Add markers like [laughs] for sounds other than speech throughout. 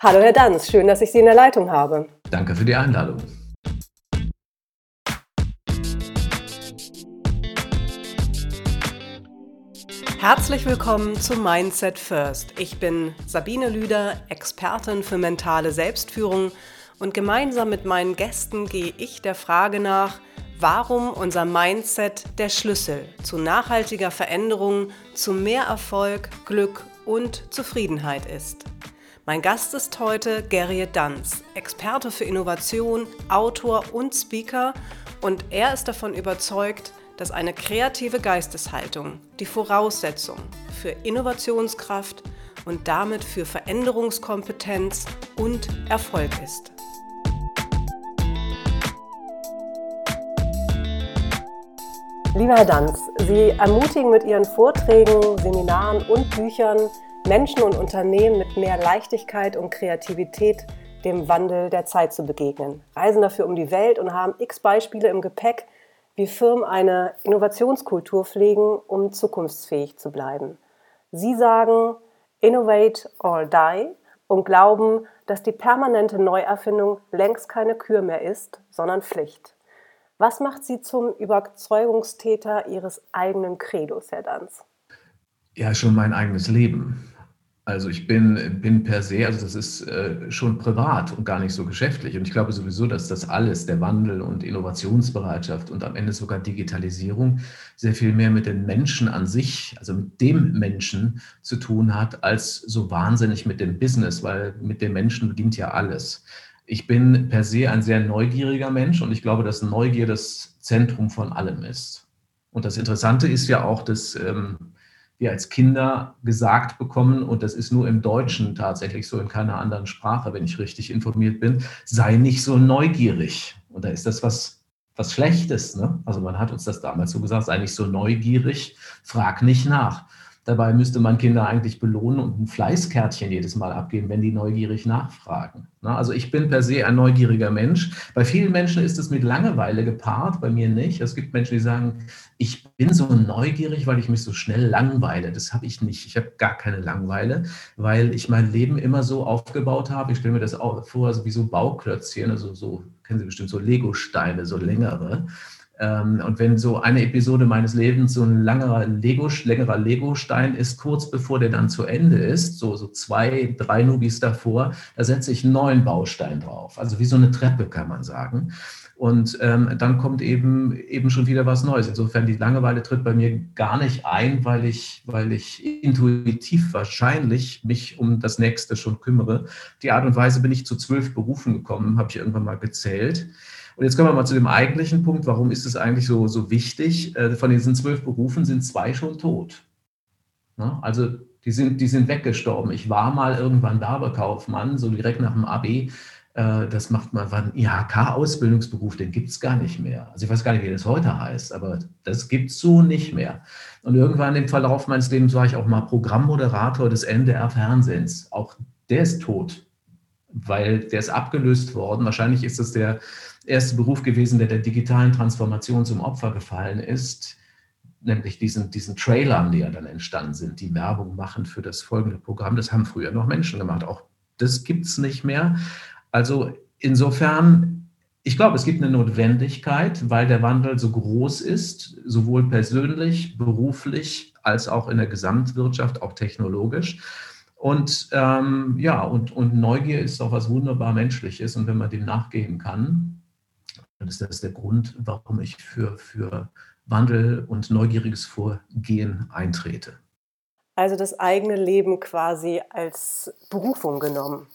Hallo Herr Danz, schön, dass ich Sie in der Leitung habe. Danke für die Einladung. Herzlich willkommen zu Mindset First. Ich bin Sabine Lüder, Expertin für mentale Selbstführung und gemeinsam mit meinen Gästen gehe ich der Frage nach, warum unser Mindset der Schlüssel zu nachhaltiger Veränderung, zu mehr Erfolg, Glück und Zufriedenheit ist. Mein Gast ist heute Gerrit Danz, Experte für Innovation, Autor und Speaker und er ist davon überzeugt, dass eine kreative Geisteshaltung die Voraussetzung für Innovationskraft und damit für Veränderungskompetenz und Erfolg ist. Lieber Herr Danz, Sie ermutigen mit Ihren Vorträgen, Seminaren und Büchern Menschen und Unternehmen mit mehr Leichtigkeit und Kreativität dem Wandel der Zeit zu begegnen, reisen dafür um die Welt und haben x Beispiele im Gepäck, wie Firmen eine Innovationskultur pflegen, um zukunftsfähig zu bleiben. Sie sagen Innovate or Die und glauben, dass die permanente Neuerfindung längst keine Kür mehr ist, sondern Pflicht. Was macht Sie zum Überzeugungstäter Ihres eigenen Credos, Herr Danz? Ja, schon mein eigenes Leben. Also ich bin, bin per se, also das ist äh, schon privat und gar nicht so geschäftlich. Und ich glaube sowieso, dass das alles, der Wandel und Innovationsbereitschaft und am Ende sogar Digitalisierung, sehr viel mehr mit den Menschen an sich, also mit dem Menschen zu tun hat, als so wahnsinnig mit dem Business, weil mit dem Menschen beginnt ja alles. Ich bin per se ein sehr neugieriger Mensch und ich glaube, dass Neugier das Zentrum von allem ist. Und das Interessante ist ja auch, dass ähm, wir als Kinder gesagt bekommen, und das ist nur im Deutschen tatsächlich so, in keiner anderen Sprache, wenn ich richtig informiert bin, sei nicht so neugierig. Und da ist das was, was Schlechtes. Ne? Also man hat uns das damals so gesagt, sei nicht so neugierig, frag nicht nach. Dabei müsste man Kinder eigentlich belohnen und ein Fleißkärtchen jedes Mal abgeben, wenn die neugierig nachfragen. Also ich bin per se ein neugieriger Mensch. Bei vielen Menschen ist es mit Langeweile gepaart, bei mir nicht. Es gibt Menschen, die sagen, ich bin so neugierig, weil ich mich so schnell langweile. Das habe ich nicht. Ich habe gar keine Langeweile, weil ich mein Leben immer so aufgebaut habe. Ich stelle mir das vor, also wie so Bauklötzchen, also so, kennen Sie bestimmt so Lego-Steine, so längere. Ähm, und wenn so eine Episode meines Lebens so ein langerer Lego, längerer Lego-Stein ist, kurz bevor der dann zu Ende ist, so, so zwei, drei Nubis davor, da setze ich einen neuen Baustein drauf. Also wie so eine Treppe, kann man sagen. Und ähm, dann kommt eben, eben schon wieder was Neues. Insofern die Langeweile tritt bei mir gar nicht ein, weil ich, weil ich intuitiv wahrscheinlich mich um das Nächste schon kümmere. Die Art und Weise bin ich zu zwölf Berufen gekommen, habe ich irgendwann mal gezählt. Und jetzt kommen wir mal zu dem eigentlichen Punkt. Warum ist es eigentlich so, so wichtig? Äh, von diesen zwölf Berufen sind zwei schon tot. Also die sind, die sind weggestorben. Ich war mal irgendwann Werbekaufmann, so direkt nach dem AB. Äh, das macht man, war ein IHK-Ausbildungsberuf, den gibt es gar nicht mehr. Also ich weiß gar nicht, wie das heute heißt, aber das gibt es so nicht mehr. Und irgendwann im Verlauf meines Lebens war ich auch mal Programmmoderator des NDR-Fernsehens. Auch der ist tot, weil der ist abgelöst worden. Wahrscheinlich ist das der erste Beruf gewesen, der der digitalen Transformation zum Opfer gefallen ist, nämlich diesen, diesen Trailern, die ja dann entstanden sind, die Werbung machen für das folgende Programm. Das haben früher noch Menschen gemacht. Auch das gibt es nicht mehr. Also insofern, ich glaube, es gibt eine Notwendigkeit, weil der Wandel so groß ist, sowohl persönlich, beruflich als auch in der Gesamtwirtschaft, auch technologisch. Und ähm, ja, und, und Neugier ist auch was wunderbar Menschliches. Und wenn man dem nachgehen kann, dann ist das der Grund, warum ich für, für Wandel und neugieriges Vorgehen eintrete. Also das eigene Leben quasi als Berufung genommen.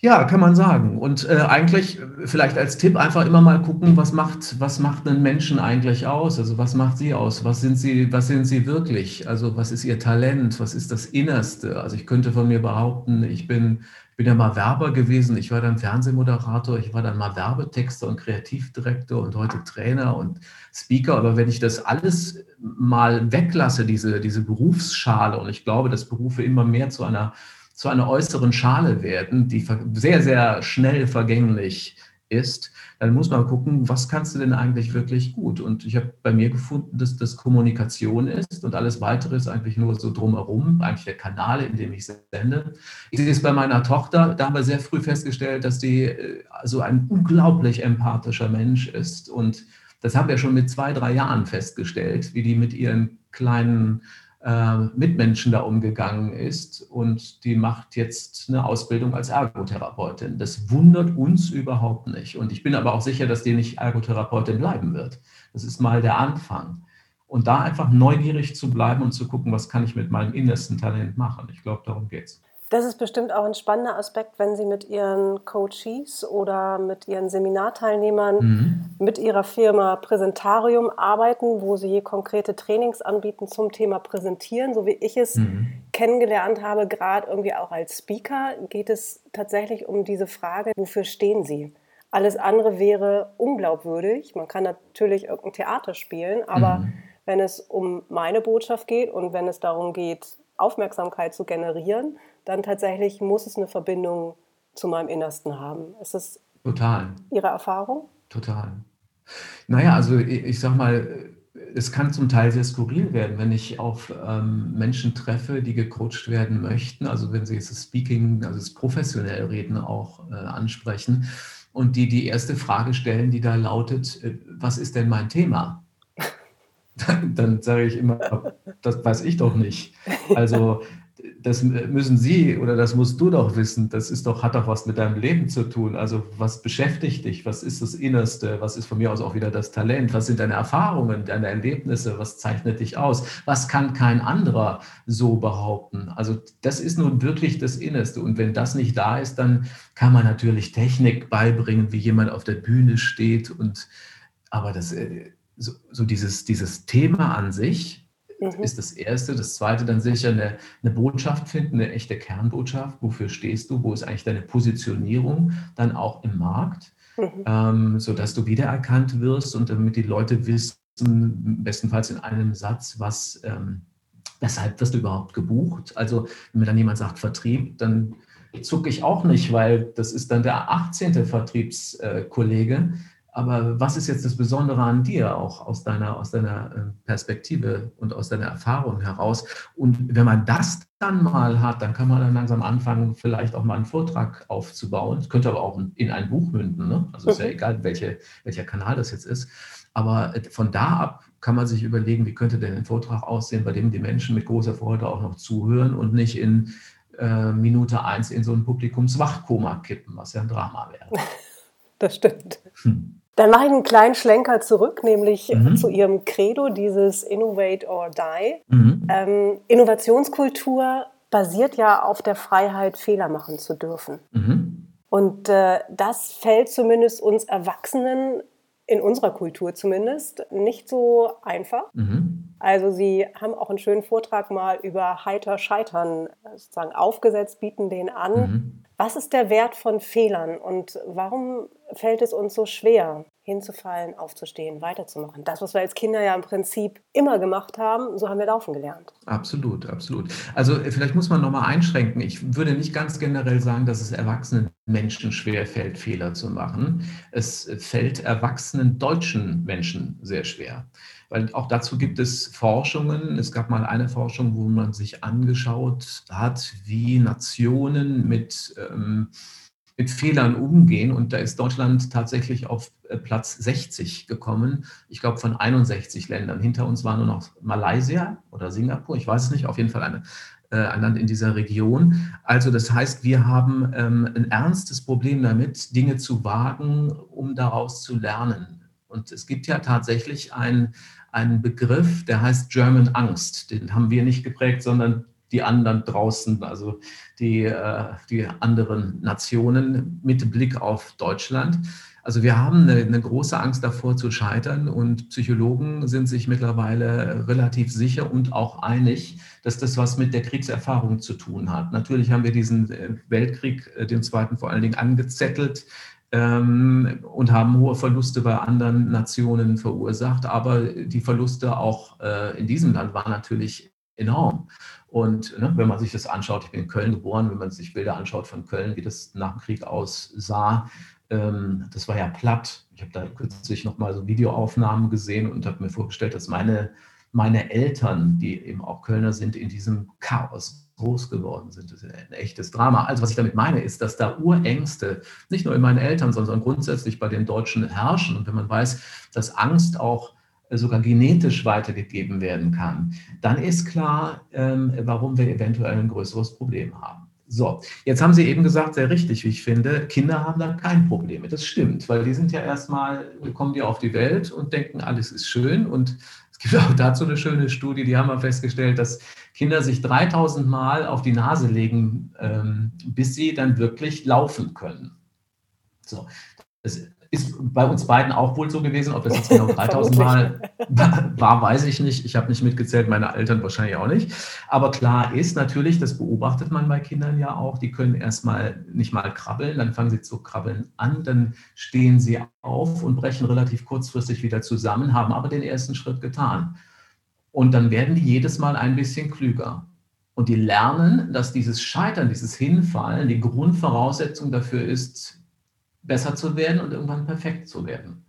Ja, kann man sagen. Und äh, eigentlich äh, vielleicht als Tipp einfach immer mal gucken, was macht, was macht einen Menschen eigentlich aus? Also was macht sie aus? Was sind sie, was sind sie wirklich? Also was ist ihr Talent? Was ist das Innerste? Also ich könnte von mir behaupten, ich bin, bin ja mal Werber gewesen, ich war dann Fernsehmoderator, ich war dann mal Werbetexter und Kreativdirektor und heute Trainer und Speaker. Aber wenn ich das alles mal weglasse, diese, diese Berufsschale, und ich glaube, dass Berufe immer mehr zu einer zu einer äußeren Schale werden, die sehr, sehr schnell vergänglich ist, dann muss man gucken, was kannst du denn eigentlich wirklich gut? Und ich habe bei mir gefunden, dass das Kommunikation ist und alles weitere ist eigentlich nur so drumherum, eigentlich der Kanal, in dem ich sende. Ich sehe es bei meiner Tochter, da haben wir sehr früh festgestellt, dass die äh, so ein unglaublich empathischer Mensch ist und das haben wir schon mit zwei, drei Jahren festgestellt, wie die mit ihren kleinen äh, Mitmenschen da umgegangen ist und die macht jetzt eine Ausbildung als Ergotherapeutin. Das wundert uns überhaupt nicht. Und ich bin aber auch sicher, dass die nicht Ergotherapeutin bleiben wird. Das ist mal der Anfang. Und da einfach neugierig zu bleiben und zu gucken, was kann ich mit meinem innersten Talent machen. Ich glaube, darum geht es. Das ist bestimmt auch ein spannender Aspekt, wenn Sie mit Ihren Coaches oder mit Ihren Seminarteilnehmern mhm. mit Ihrer Firma Präsentarium arbeiten, wo Sie konkrete Trainings anbieten zum Thema Präsentieren. So wie ich es mhm. kennengelernt habe, gerade irgendwie auch als Speaker, geht es tatsächlich um diese Frage, wofür stehen Sie? Alles andere wäre unglaubwürdig. Man kann natürlich irgendein Theater spielen, aber mhm. wenn es um meine Botschaft geht und wenn es darum geht, Aufmerksamkeit zu generieren, dann tatsächlich muss es eine Verbindung zu meinem Innersten haben. Ist das Total. Ihre Erfahrung? Total. Naja, also ich, ich sag mal, es kann zum Teil sehr skurril werden, wenn ich auf ähm, Menschen treffe, die gecoacht werden möchten. Also wenn sie jetzt das Speaking, also das professionelle Reden auch äh, ansprechen und die die erste Frage stellen, die da lautet, äh, was ist denn mein Thema? [laughs] Dann, dann sage ich immer, das weiß ich doch nicht. Also das müssen Sie oder das musst du doch wissen. Das ist doch, hat doch was mit deinem Leben zu tun. Also was beschäftigt dich? Was ist das Innerste? Was ist von mir aus auch wieder das Talent? Was sind deine Erfahrungen, deine Erlebnisse? Was zeichnet dich aus? Was kann kein anderer so behaupten? Also das ist nun wirklich das Innerste. Und wenn das nicht da ist, dann kann man natürlich Technik beibringen, wie jemand auf der Bühne steht. Und aber das äh, so, so dieses, dieses Thema an sich, mhm. ist das Erste. Das Zweite dann sicher eine, eine Botschaft finden, eine echte Kernbotschaft. Wofür stehst du? Wo ist eigentlich deine Positionierung dann auch im Markt? Mhm. Ähm, sodass du wiedererkannt wirst und damit die Leute wissen, bestenfalls in einem Satz, was, ähm, weshalb wirst du überhaupt gebucht? Also wenn mir dann jemand sagt Vertrieb, dann zucke ich auch nicht, weil das ist dann der 18. Vertriebskollege. Aber was ist jetzt das Besondere an dir, auch aus deiner, aus deiner äh, Perspektive und aus deiner Erfahrung heraus? Und wenn man das dann mal hat, dann kann man dann langsam anfangen, vielleicht auch mal einen Vortrag aufzubauen. Es könnte aber auch in ein Buch münden. Ne? Also ist ja mhm. egal, welche, welcher Kanal das jetzt ist. Aber äh, von da ab kann man sich überlegen, wie könnte denn ein Vortrag aussehen, bei dem die Menschen mit großer Freude auch noch zuhören und nicht in äh, Minute eins in so ein Publikumswachkoma kippen, was ja ein Drama wäre. [laughs] Das stimmt. Hm. Dann mache ich einen kleinen Schlenker zurück, nämlich mhm. zu Ihrem Credo, dieses Innovate or Die. Mhm. Ähm, Innovationskultur basiert ja auf der Freiheit, Fehler machen zu dürfen. Mhm. Und äh, das fällt zumindest uns Erwachsenen, in unserer Kultur zumindest, nicht so einfach. Mhm. Also Sie haben auch einen schönen Vortrag mal über heiter Scheitern sozusagen aufgesetzt, bieten den an. Was ist der Wert von Fehlern und warum fällt es uns so schwer, hinzufallen, aufzustehen, weiterzumachen? Das, was wir als Kinder ja im Prinzip immer gemacht haben, so haben wir laufen gelernt. Absolut, absolut. Also äh, vielleicht muss man nochmal einschränken. Ich würde nicht ganz generell sagen, dass es erwachsenen Menschen schwer fällt, Fehler zu machen. Es fällt erwachsenen deutschen Menschen sehr schwer weil auch dazu gibt es Forschungen. Es gab mal eine Forschung, wo man sich angeschaut hat, wie Nationen mit, ähm, mit Fehlern umgehen. Und da ist Deutschland tatsächlich auf äh, Platz 60 gekommen. Ich glaube, von 61 Ländern. Hinter uns war nur noch Malaysia oder Singapur, ich weiß es nicht, auf jeden Fall eine, äh, ein Land in dieser Region. Also das heißt, wir haben ähm, ein ernstes Problem damit, Dinge zu wagen, um daraus zu lernen. Und es gibt ja tatsächlich ein, einen Begriff, der heißt German Angst. Den haben wir nicht geprägt, sondern die anderen draußen, also die, äh, die anderen Nationen mit Blick auf Deutschland. Also wir haben eine, eine, große Angst davor zu scheitern und Psychologen sind sich mittlerweile relativ sicher und auch einig, dass das was mit der Kriegserfahrung zu tun hat. Natürlich haben wir diesen äh, Weltkrieg, äh, den zweiten vor allen Dingen angezettelt ähm, und haben hohe Verluste bei anderen Nationen verursacht. Aber die Verluste auch äh, in diesem Land waren natürlich enorm. Und ne, wenn man sich das anschaut, ich bin in Köln geboren, wenn man sich Bilder anschaut von Köln, wie das nach dem Krieg aussah, ähm, das war ja platt. Ich habe da kürzlich nochmal so Videoaufnahmen gesehen und habe mir vorgestellt, dass meine, meine Eltern, die eben auch Kölner sind, in diesem Chaos groß geworden sind. Das ist ein echtes Drama. Also was ich damit meine, ist, dass da Urängste nicht nur in meinen Eltern, sondern grundsätzlich bei den Deutschen herrschen. Und wenn man weiß, dass Angst auch sogar genetisch weitergegeben werden kann, dann ist klar, ähm, warum wir eventuell ein größeres Problem haben. So, jetzt haben Sie eben gesagt, sehr richtig, wie ich finde, Kinder haben da kein Problem mit. Das stimmt, weil die sind ja erstmal, kommen die auf die Welt und denken, alles ist schön. Und gibt auch dazu eine schöne Studie, die haben wir festgestellt, dass Kinder sich 3000 Mal auf die Nase legen, ähm, bis sie dann wirklich laufen können. So, das ist bei uns beiden auch wohl so gewesen. Ob das jetzt genau [laughs] 3000 Mal war, weiß ich nicht. Ich habe nicht mitgezählt, meine Eltern wahrscheinlich auch nicht. Aber klar ist natürlich, das beobachtet man bei Kindern ja auch, die können erstmal nicht mal krabbeln, dann fangen sie zu krabbeln an, dann stehen sie auf und brechen relativ kurzfristig wieder zusammen, haben aber den ersten Schritt getan. Und dann werden die jedes Mal ein bisschen klüger. Und die lernen, dass dieses Scheitern, dieses Hinfallen die Grundvoraussetzung dafür ist, besser zu werden und irgendwann perfekt zu werden.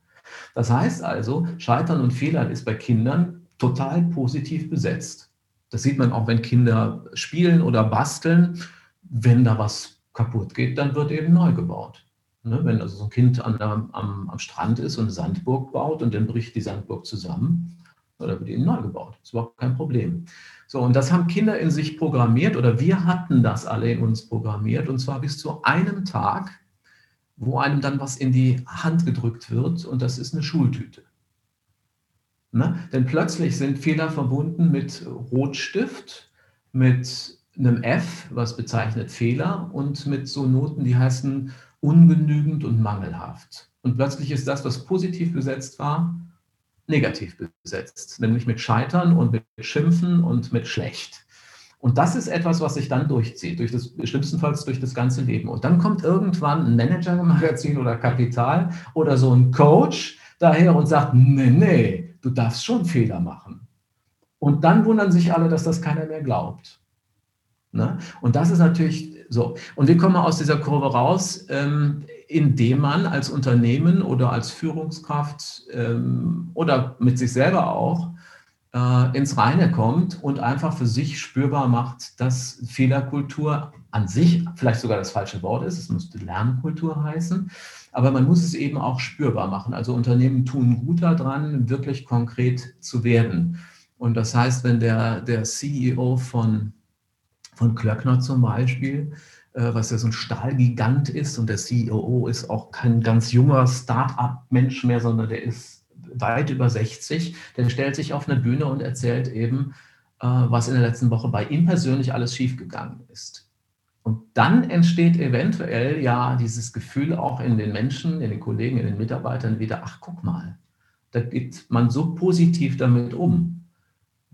Das heißt also, Scheitern und Fehlern ist bei Kindern total positiv besetzt. Das sieht man auch, wenn Kinder spielen oder basteln. Wenn da was kaputt geht, dann wird eben neu gebaut. Ne? Wenn also so ein Kind an, am, am Strand ist und eine Sandburg baut und dann bricht die Sandburg zusammen, dann wird eben neu gebaut. Das ist überhaupt kein Problem. So, und das haben Kinder in sich programmiert oder wir hatten das alle in uns programmiert und zwar bis zu einem Tag, wo einem dann was in die Hand gedrückt wird und das ist eine Schultüte. Ne? Denn plötzlich sind Fehler verbunden mit Rotstift, mit einem F, was bezeichnet Fehler, und mit so Noten, die heißen ungenügend und mangelhaft. Und plötzlich ist das, was positiv besetzt war, negativ besetzt, nämlich mit Scheitern und mit Schimpfen und mit schlecht. Und das ist etwas, was sich dann durchzieht, durch das, schlimmstenfalls durch das ganze Leben. Und dann kommt irgendwann ein Manager-Magazin oder Kapital oder so ein Coach daher und sagt, nee, nee, du darfst schon Fehler machen. Und dann wundern sich alle, dass das keiner mehr glaubt. Ne? Und das ist natürlich so. Und wie kommen wir aus dieser Kurve raus? Ähm, indem man als Unternehmen oder als Führungskraft ähm, oder mit sich selber auch äh, ins Reine kommt und einfach für sich spürbar macht, dass Fehlerkultur an sich vielleicht sogar das falsche Wort ist. Es müsste Lernkultur heißen. Aber man muss es eben auch spürbar machen. Also Unternehmen tun gut daran, wirklich konkret zu werden. Und das heißt, wenn der, der CEO von, von Klöckner zum Beispiel, äh, was ja so ein Stahlgigant ist und der CEO ist auch kein ganz junger Start-up-Mensch mehr, sondern der ist weit über 60, der stellt sich auf eine Bühne und erzählt eben, äh, was in der letzten Woche bei ihm persönlich alles schiefgegangen ist. Und dann entsteht eventuell ja dieses Gefühl auch in den Menschen, in den Kollegen, in den Mitarbeitern wieder, ach guck mal, da geht man so positiv damit um.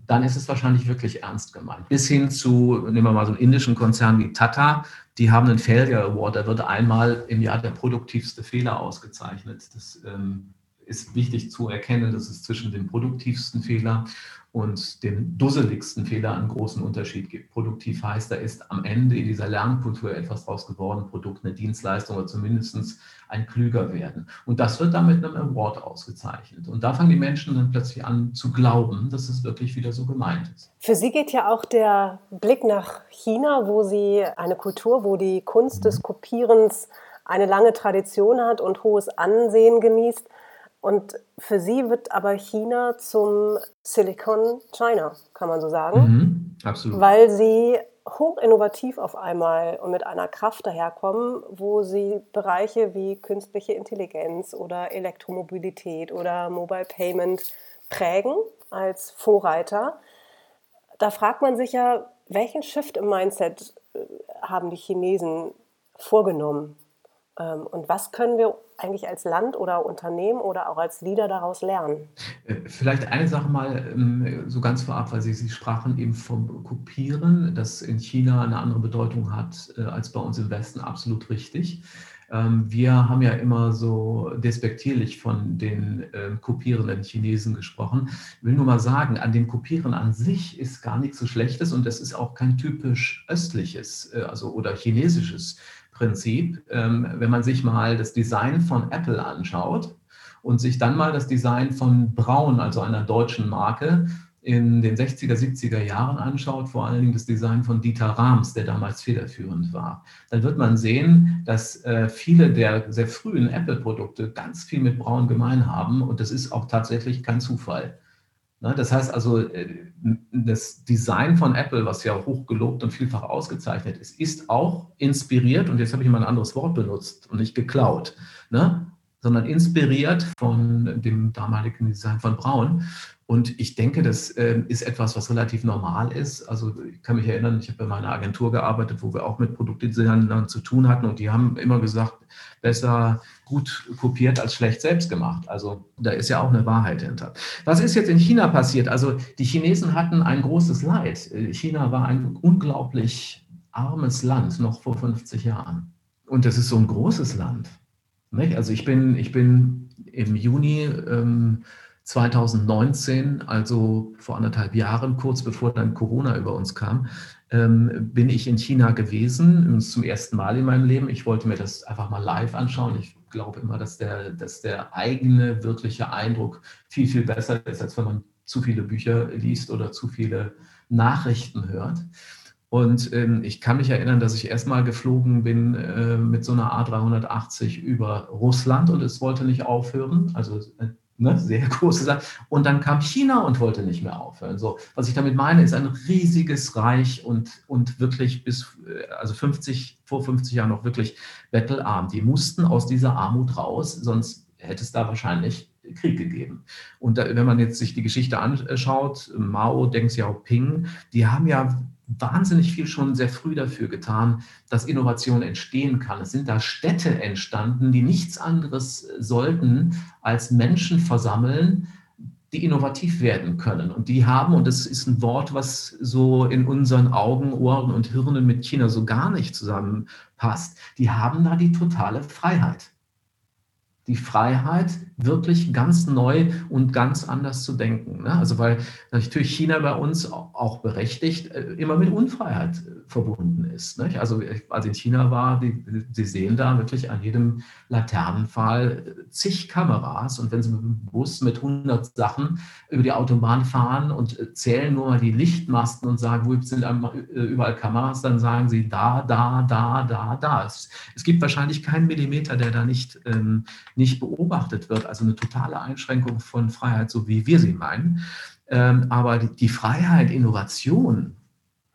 Dann ist es wahrscheinlich wirklich ernst gemeint. Bis hin zu, nehmen wir mal so einen indischen Konzern wie Tata, die haben einen Failure Award, da wird einmal im Jahr der produktivste Fehler ausgezeichnet. Das ähm, ist wichtig zu erkennen, dass es zwischen dem produktivsten Fehler und dem dusseligsten Fehler einen großen Unterschied gibt. Produktiv heißt, da ist am Ende in dieser Lernkultur etwas draus geworden, Produkt, eine Dienstleistung oder zumindest ein klüger werden. Und das wird dann mit einem Award ausgezeichnet. Und da fangen die Menschen dann plötzlich an zu glauben, dass es wirklich wieder so gemeint ist. Für Sie geht ja auch der Blick nach China, wo Sie eine Kultur, wo die Kunst des Kopierens eine lange Tradition hat und hohes Ansehen genießt. Und für sie wird aber China zum Silicon China, kann man so sagen. Mhm, absolut. Weil sie hochinnovativ auf einmal und mit einer Kraft daherkommen, wo sie Bereiche wie künstliche Intelligenz oder Elektromobilität oder Mobile Payment prägen als Vorreiter. Da fragt man sich ja, welchen Shift im Mindset äh, haben die Chinesen vorgenommen? Ähm, und was können wir eigentlich als Land oder Unternehmen oder auch als Leader daraus lernen? Äh, vielleicht eine Sache mal ähm, so ganz vorab, weil Sie, Sie sprachen eben vom Kopieren, das in China eine andere Bedeutung hat äh, als bei uns im Westen, absolut richtig. Ähm, wir haben ja immer so despektierlich von den äh, kopierenden Chinesen gesprochen. Ich will nur mal sagen, an dem Kopieren an sich ist gar nichts so Schlechtes und das ist auch kein typisch östliches äh, also, oder chinesisches Prinzip. Ähm, wenn man sich mal das Design von Apple anschaut und sich dann mal das Design von Braun, also einer deutschen Marke, in den 60er, 70er Jahren anschaut, vor allen Dingen das Design von Dieter Rams, der damals federführend war, dann wird man sehen, dass äh, viele der sehr frühen Apple-Produkte ganz viel mit Braun gemein haben und das ist auch tatsächlich kein Zufall. Ne, das heißt also, äh, das Design von Apple, was ja hoch gelobt und vielfach ausgezeichnet ist, ist auch inspiriert, und jetzt habe ich mal ein anderes Wort benutzt und nicht geklaut, ne? sondern inspiriert von dem damaligen Design von Braun. Und ich denke, das äh, ist etwas, was relativ normal ist. Also ich kann mich erinnern, ich habe bei meiner Agentur gearbeitet, wo wir auch mit Produktdesignern zu tun hatten und die haben immer gesagt, besser gut kopiert als schlecht selbst gemacht. Also da ist ja auch eine Wahrheit hinter. Was ist jetzt in China passiert? Also die Chinesen hatten ein großes Leid. China war ein unglaublich armes Land noch vor 50 Jahren. Und das ist so ein großes Land. Also ich bin, ich bin im Juni ähm, 2019, also vor anderthalb Jahren, kurz bevor dann Corona über uns kam, ähm, bin ich in China gewesen, zum ersten Mal in meinem Leben. Ich wollte mir das einfach mal live anschauen. Ich glaube immer, dass der, dass der eigene wirkliche Eindruck viel, viel besser ist, als wenn man zu viele Bücher liest oder zu viele Nachrichten hört. Und ähm, ich kann mich erinnern, dass ich erstmal geflogen bin äh, mit so einer A380 über Russland und es wollte nicht aufhören. Also äh, ne, sehr große Sache. Und dann kam China und wollte nicht mehr aufhören. So, was ich damit meine, ist ein riesiges Reich und, und wirklich bis, äh, also 50, vor 50 Jahren noch wirklich bettelarm. Die mussten aus dieser Armut raus, sonst hätte es da wahrscheinlich Krieg gegeben. Und da, wenn man jetzt sich die Geschichte anschaut, Mao, Deng Xiaoping, die haben ja wahnsinnig viel schon sehr früh dafür getan, dass Innovation entstehen kann. Es sind da Städte entstanden, die nichts anderes sollten als Menschen versammeln, die innovativ werden können. Und die haben, und das ist ein Wort, was so in unseren Augen, Ohren und Hirnen mit China so gar nicht zusammenpasst, die haben da die totale Freiheit die Freiheit, wirklich ganz neu und ganz anders zu denken. Ne? Also weil natürlich China bei uns auch berechtigt äh, immer mit Unfreiheit äh, verbunden ist. Nicht? Also als ich in China war, die, Sie sehen da wirklich an jedem Laternenpfahl äh, zig Kameras und wenn Sie mit dem Bus mit 100 Sachen über die Autobahn fahren und zählen nur mal die Lichtmasten und sagen, wo sind überall Kameras, dann sagen Sie da, da, da, da, da. Es, es gibt wahrscheinlich keinen Millimeter, der da nicht ähm, nicht beobachtet wird, also eine totale Einschränkung von Freiheit, so wie wir sie meinen. Ähm, aber die Freiheit, Innovation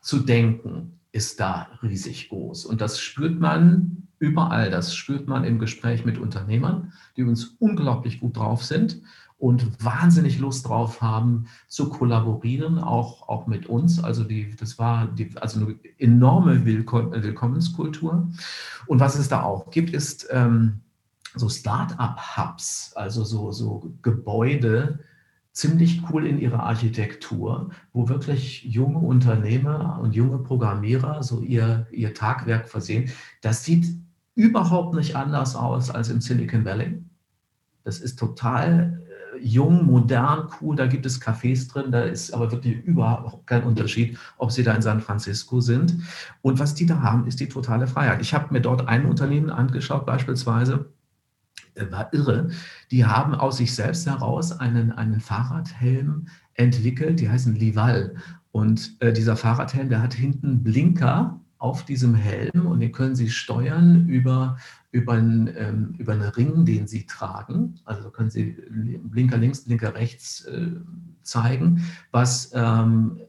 zu denken, ist da riesig groß. Und das spürt man überall. Das spürt man im Gespräch mit Unternehmern, die uns unglaublich gut drauf sind und wahnsinnig Lust drauf haben zu kollaborieren, auch, auch mit uns. Also die, das war die, also eine enorme Willkommenskultur. Und was es da auch gibt, ist ähm, so Start-up-Hubs, also so, so Gebäude, ziemlich cool in ihrer Architektur, wo wirklich junge Unternehmer und junge Programmierer so ihr, ihr Tagwerk versehen. Das sieht überhaupt nicht anders aus als im Silicon Valley. Das ist total äh, jung, modern, cool. Da gibt es Cafés drin. Da ist aber wirklich überhaupt kein Unterschied, ob sie da in San Francisco sind. Und was die da haben, ist die totale Freiheit. Ich habe mir dort ein Unternehmen angeschaut, beispielsweise, war irre. Die haben aus sich selbst heraus einen, einen Fahrradhelm entwickelt, die heißen Lival. Und äh, dieser Fahrradhelm, der hat hinten Blinker auf diesem Helm und den können Sie steuern über, über, einen, ähm, über einen Ring, den Sie tragen. Also können Sie Blinker links, Blinker rechts äh, zeigen, was ähm,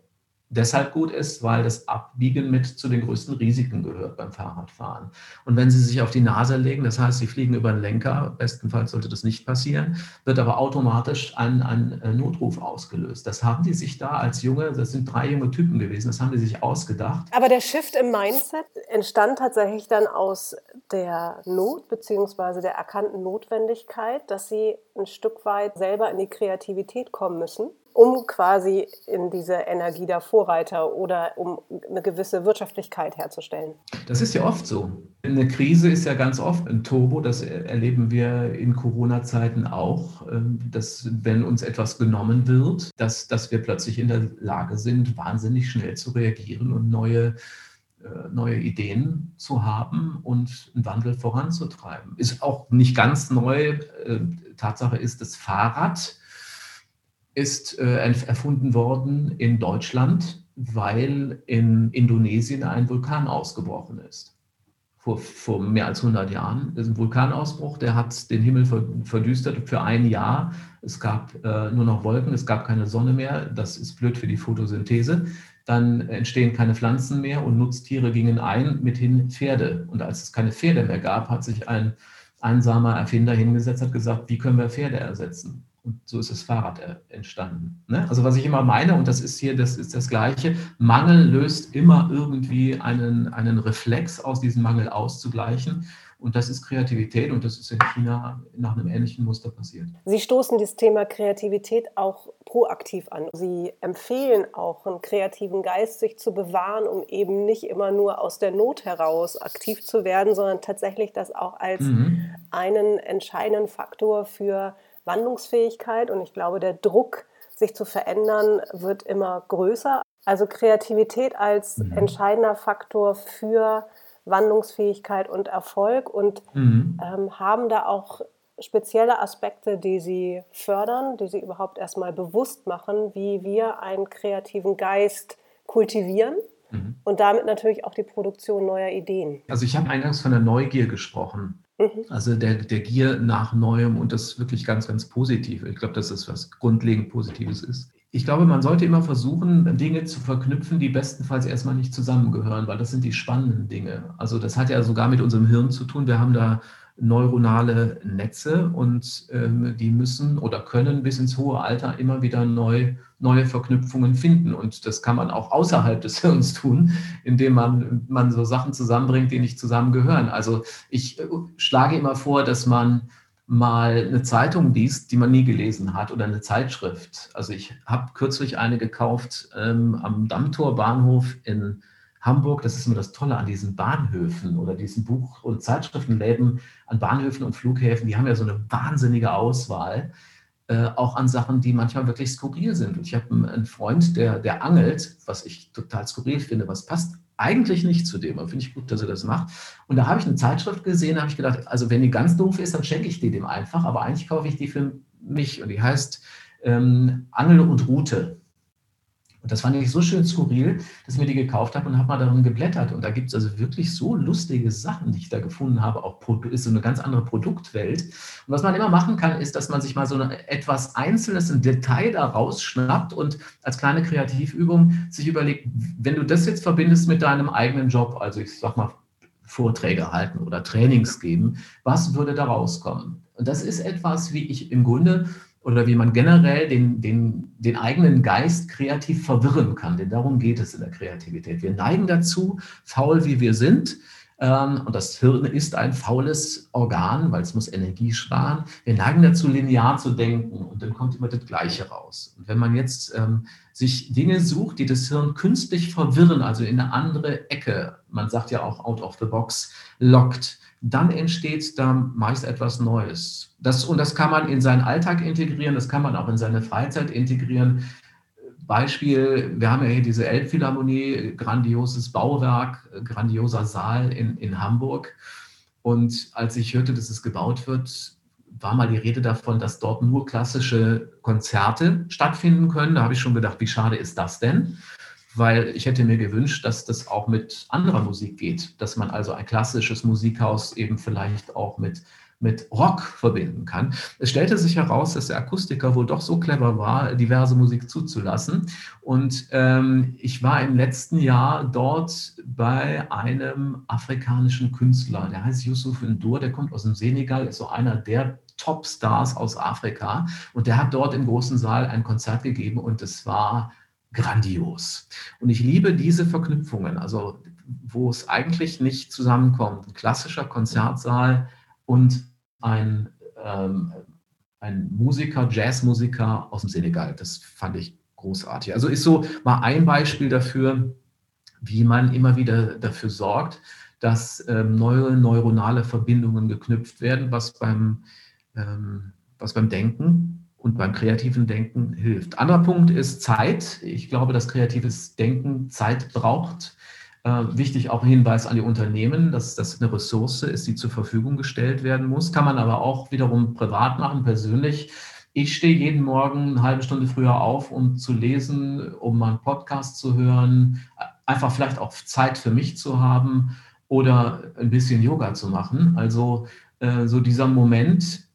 deshalb gut ist, weil das Abbiegen mit zu den größten Risiken gehört beim Fahrradfahren. Und wenn Sie sich auf die Nase legen, das heißt, Sie fliegen über den Lenker, bestenfalls sollte das nicht passieren, wird aber automatisch ein, ein äh, Notruf ausgelöst. Das haben die sich da als junge, das sind drei junge Typen gewesen, das haben die sich ausgedacht. Aber der Shift im Mindset entstand tatsächlich dann aus der Not beziehungsweise der erkannten Notwendigkeit, dass Sie ein Stück weit selber in die Kreativität kommen müssen um quasi in diese Energie der Vorreiter oder um eine gewisse Wirtschaftlichkeit herzustellen. Das ist ja oft so. Eine Krise ist ja ganz oft ein Turbo, das erleben wir in Corona-Zeiten auch, ähm, dass wenn uns etwas genommen wird, dass, dass wir plötzlich in der Lage sind, wahnsinnig schnell zu reagieren und neue äh, neue Ideen zu haben und einen Wandel voranzutreiben. Ist auch nicht ganz neu. Äh, Tatsache ist, das Fahrrad ist äh, erfunden worden in Deutschland, weil in Indonesien ein Vulkan ausgebrochen ist. Vor, vor mehr als 100 Jahren. Ist ein Vulkanausbruch, der hat den Himmel verdüstert für ein Jahr. Es gab äh, nur noch Wolken, es gab keine Sonne mehr. Das ist blöd für die Photosynthese. Dann entstehen keine Pflanzen mehr und Nutztiere gingen ein, mithin Pferde. Und als es keine Pferde mehr gab, hat sich ein einsamer Erfinder hingesetzt, hat gesagt, wie können wir Pferde ersetzen? Und so ist das Fahrrad entstanden. Ne? Also was ich immer meine, und das ist hier, das ist das Gleiche, Mangel löst immer irgendwie einen, einen Reflex aus diesem Mangel auszugleichen. Und das ist Kreativität und das ist in China nach einem ähnlichen Muster passiert. Sie stoßen das Thema Kreativität auch proaktiv an. Sie empfehlen auch einen kreativen Geist, sich zu bewahren, um eben nicht immer nur aus der Not heraus aktiv zu werden, sondern tatsächlich das auch als mhm. einen entscheidenden Faktor für Wandlungsfähigkeit. Und ich glaube, der Druck, sich zu verändern, wird immer größer. Also Kreativität als mhm. entscheidender Faktor für Wandlungsfähigkeit und Erfolg und mhm. ähm, haben da auch spezielle Aspekte, die sie fördern, die sie überhaupt erstmal bewusst machen, wie wir einen kreativen Geist kultivieren mhm. und damit natürlich auch die Produktion neuer Ideen. Also ich habe eingangs von der Neugier gesprochen. Mhm. Also der, der Gier nach Neuem und das wirklich ganz, ganz positiv. Ich glaube, dass das was grundlegend Positives ist. Ich glaube, man sollte immer versuchen, Dinge zu verknüpfen, die bestenfalls erstmal nicht zusammengehören, weil das sind die spannenden Dinge. Also das hat ja sogar mit unserem Hirn zu tun. Wir haben da neuronale Netze und ähm, die müssen oder können bis ins hohe Alter immer wieder neu, neue Verknüpfungen finden. Und das kann man auch außerhalb des [laughs] Hirns tun, indem man, man so Sachen zusammenbringt, die nicht zusammengehören. Also ich äh, schlage immer vor, dass man mal eine Zeitung liest, die man nie gelesen hat oder eine Zeitschrift. Also ich habe kürzlich eine gekauft ähm, am Dammtorbahnhof in Hamburg. Das ist immer das Tolle an diesen Bahnhöfen oder diesen Buch- und Zeitschriftenläden an Bahnhöfen und Flughäfen. Die haben ja so eine wahnsinnige Auswahl. Äh, auch an Sachen, die manchmal wirklich skurril sind. Und ich habe einen Freund, der, der angelt, was ich total skurril finde, was passt eigentlich nicht zu dem. Aber finde ich gut, dass er das macht. Und da habe ich eine Zeitschrift gesehen, da habe ich gedacht, also wenn die ganz doof ist, dann schenke ich die dem einfach. Aber eigentlich kaufe ich die für mich. Und die heißt ähm, Angel und Route. Und das fand ich so schön skurril, dass ich mir die gekauft habe und habe mal darin geblättert. Und da gibt es also wirklich so lustige Sachen, die ich da gefunden habe. Auch ist so eine ganz andere Produktwelt. Und was man immer machen kann, ist, dass man sich mal so eine, etwas Einzelnes, ein Detail da rausschnappt und als kleine Kreativübung sich überlegt, wenn du das jetzt verbindest mit deinem eigenen Job, also ich sag mal Vorträge halten oder Trainings geben, was würde da rauskommen? Und das ist etwas, wie ich im Grunde oder wie man generell den, den, den eigenen Geist kreativ verwirren kann. Denn darum geht es in der Kreativität. Wir neigen dazu, faul wie wir sind, ähm, und das Hirn ist ein faules Organ, weil es muss Energie sparen. Wir neigen dazu, linear zu denken und dann kommt immer das Gleiche raus. Und wenn man jetzt ähm, sich Dinge sucht, die das Hirn künstlich verwirren, also in eine andere Ecke, man sagt ja auch out of the box, lockt, dann entsteht da meist etwas Neues. Das, und das kann man in seinen Alltag integrieren, das kann man auch in seine Freizeit integrieren. Beispiel, wir haben ja hier diese Elbphilharmonie, grandioses Bauwerk, grandioser Saal in, in Hamburg. Und als ich hörte, dass es gebaut wird, war mal die Rede davon, dass dort nur klassische Konzerte stattfinden können. Da habe ich schon gedacht, wie schade ist das denn? Weil ich hätte mir gewünscht, dass das auch mit anderer Musik geht, dass man also ein klassisches Musikhaus eben vielleicht auch mit, mit Rock verbinden kann. Es stellte sich heraus, dass der Akustiker wohl doch so clever war, diverse Musik zuzulassen. Und ähm, ich war im letzten Jahr dort bei einem afrikanischen Künstler, der heißt Yusuf Ndur, der kommt aus dem Senegal, ist so einer der Topstars aus Afrika. Und der hat dort im großen Saal ein Konzert gegeben und es war grandios. Und ich liebe diese Verknüpfungen, also wo es eigentlich nicht zusammenkommt. Ein klassischer Konzertsaal und ein, ähm, ein Musiker, Jazzmusiker aus dem Senegal. Das fand ich großartig. Also ist so mal ein Beispiel dafür, wie man immer wieder dafür sorgt, dass ähm, neue neuronale Verbindungen geknüpft werden, was beim, ähm, was beim Denken und beim kreativen Denken hilft. Anderer Punkt ist Zeit. Ich glaube, dass kreatives Denken Zeit braucht. Äh, wichtig auch ein Hinweis an die Unternehmen, dass das eine Ressource ist, die zur Verfügung gestellt werden muss. Kann man aber auch wiederum privat machen, persönlich. Ich stehe jeden Morgen eine halbe Stunde früher auf, um zu lesen, um mal einen Podcast zu hören, einfach vielleicht auch Zeit für mich zu haben oder ein bisschen Yoga zu machen. Also äh, so dieser Moment,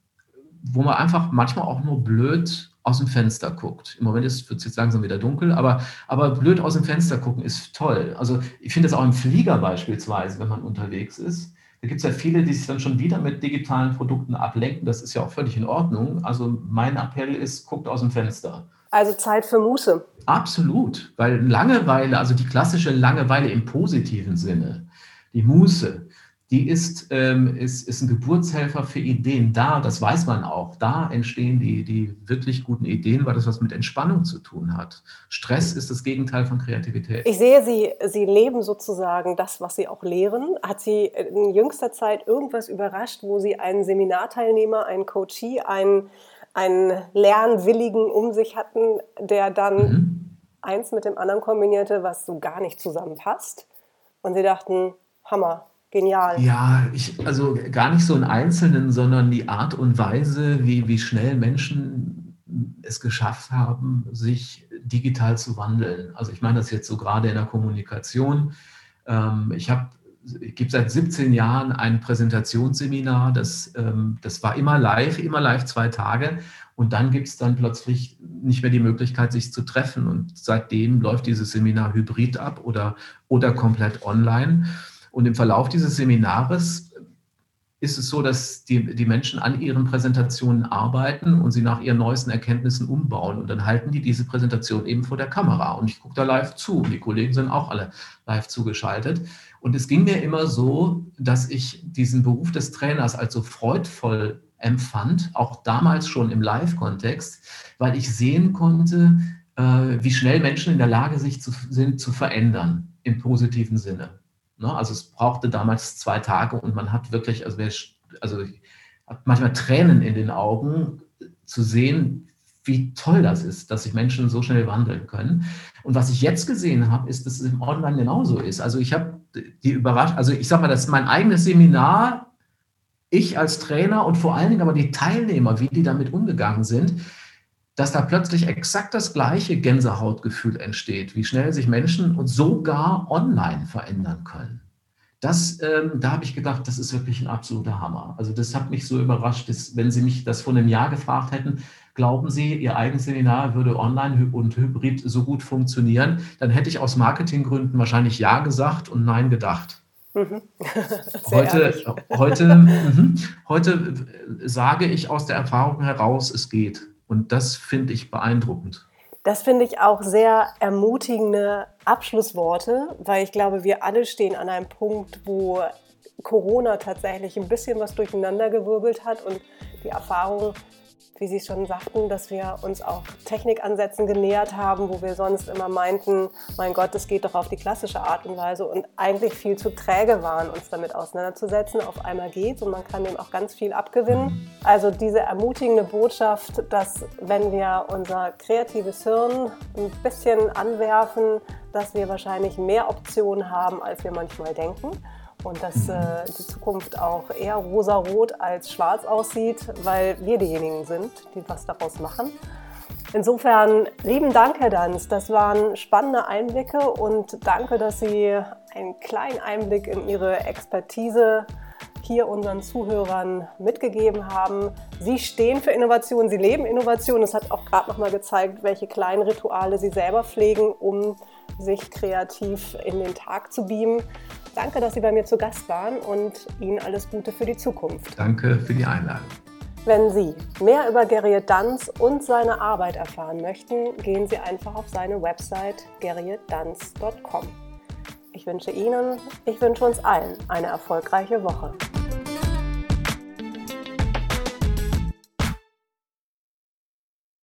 wo man einfach manchmal auch nur blöd aus dem Fenster guckt. Im Moment wird es jetzt langsam wieder dunkel, aber, aber blöd aus dem Fenster gucken ist toll. Also ich finde das auch im Flieger beispielsweise, wenn man unterwegs ist. Da gibt es ja viele, die sich dann schon wieder mit digitalen Produkten ablenken. Das ist ja auch völlig in Ordnung. Also mein Appell ist, guckt aus dem Fenster. Also Zeit für Muße. Absolut, weil Langeweile, also die klassische Langeweile im positiven Sinne, die Muße, die ist, ähm, ist, ist ein Geburtshelfer für Ideen. Da, das weiß man auch, da entstehen die, die wirklich guten Ideen, weil das was mit Entspannung zu tun hat. Stress ist das Gegenteil von Kreativität. Ich sehe, Sie, Sie leben sozusagen das, was Sie auch lehren. Hat Sie in jüngster Zeit irgendwas überrascht, wo Sie einen Seminarteilnehmer, einen Coachee, einen, einen Lernwilligen um sich hatten, der dann mhm. eins mit dem anderen kombinierte, was so gar nicht zusammenpasst? Und Sie dachten, Hammer, genial. Ja, ich, also gar nicht so in Einzelnen, sondern die Art und Weise, wie, wie schnell Menschen es geschafft haben, sich digital zu wandeln. Also ich meine das jetzt so gerade in der Kommunikation. Ähm, ich habe ich gebe seit 17 Jahren ein Präsentationsseminar, das, ähm, das war immer live, immer live zwei Tage. Und dann gibt es dann plötzlich nicht mehr die Möglichkeit, sich zu treffen. Und seitdem läuft dieses Seminar hybrid ab oder, oder komplett online. Und im Verlauf dieses Seminares ist es so, dass die, die Menschen an ihren Präsentationen arbeiten und sie nach ihren neuesten Erkenntnissen umbauen. Und dann halten die diese Präsentation eben vor der Kamera. Und ich gucke da live zu. Und die Kollegen sind auch alle live zugeschaltet. Und es ging mir immer so, dass ich diesen Beruf des Trainers als so freudvoll empfand, auch damals schon im Live-Kontext, weil ich sehen konnte, äh, wie schnell Menschen in der Lage sich zu, sind zu verändern im positiven Sinne. Ne? Also es brauchte damals zwei Tage und man hat wirklich, also, wer, also manchmal Tränen in den Augen zu sehen, wie toll das ist, dass sich Menschen so schnell wandeln können. Und was ich jetzt gesehen habe, ist, dass es im Online genauso ist. Also ich habe die überrascht, also ich sage mal, das ist mein eigenes Seminar, ich als Trainer und vor allen Dingen aber die Teilnehmer, wie die damit umgegangen sind, dass da plötzlich exakt das gleiche Gänsehautgefühl entsteht, wie schnell sich Menschen und sogar online verändern können. Das, ähm, da habe ich gedacht, das ist wirklich ein absoluter Hammer. Also das hat mich so überrascht, dass, wenn Sie mich das vor einem Jahr gefragt hätten, glauben Sie, Ihr eigenes Seminar würde online und hybrid so gut funktionieren, dann hätte ich aus Marketinggründen wahrscheinlich Ja gesagt und Nein gedacht. Mhm. [laughs] heute, heute, mh, heute sage ich aus der Erfahrung heraus, es geht. Und das finde ich beeindruckend. Das finde ich auch sehr ermutigende Abschlussworte, weil ich glaube, wir alle stehen an einem Punkt, wo Corona tatsächlich ein bisschen was durcheinandergewirbelt hat und die Erfahrung wie Sie schon sagten, dass wir uns auch Technikansätzen genähert haben, wo wir sonst immer meinten, mein Gott, das geht doch auf die klassische Art und Weise und eigentlich viel zu träge waren, uns damit auseinanderzusetzen. Auf einmal geht und man kann dem auch ganz viel abgewinnen. Also diese ermutigende Botschaft, dass wenn wir unser kreatives Hirn ein bisschen anwerfen, dass wir wahrscheinlich mehr Optionen haben, als wir manchmal denken und dass äh, die Zukunft auch eher rosarot als schwarz aussieht, weil wir diejenigen sind, die was daraus machen. Insofern lieben Dank, Herr Danz. Das waren spannende Einblicke und danke, dass Sie einen kleinen Einblick in Ihre Expertise hier unseren Zuhörern mitgegeben haben. Sie stehen für Innovation, Sie leben Innovation. Das hat auch gerade nochmal gezeigt, welche kleinen Rituale Sie selber pflegen, um sich kreativ in den Tag zu beamen. Danke, dass Sie bei mir zu Gast waren und Ihnen alles Gute für die Zukunft. Danke für die Einladung. Wenn Sie mehr über Gerriet Danz und seine Arbeit erfahren möchten, gehen Sie einfach auf seine Website gerrietdanz.com. Ich wünsche Ihnen, ich wünsche uns allen eine erfolgreiche Woche.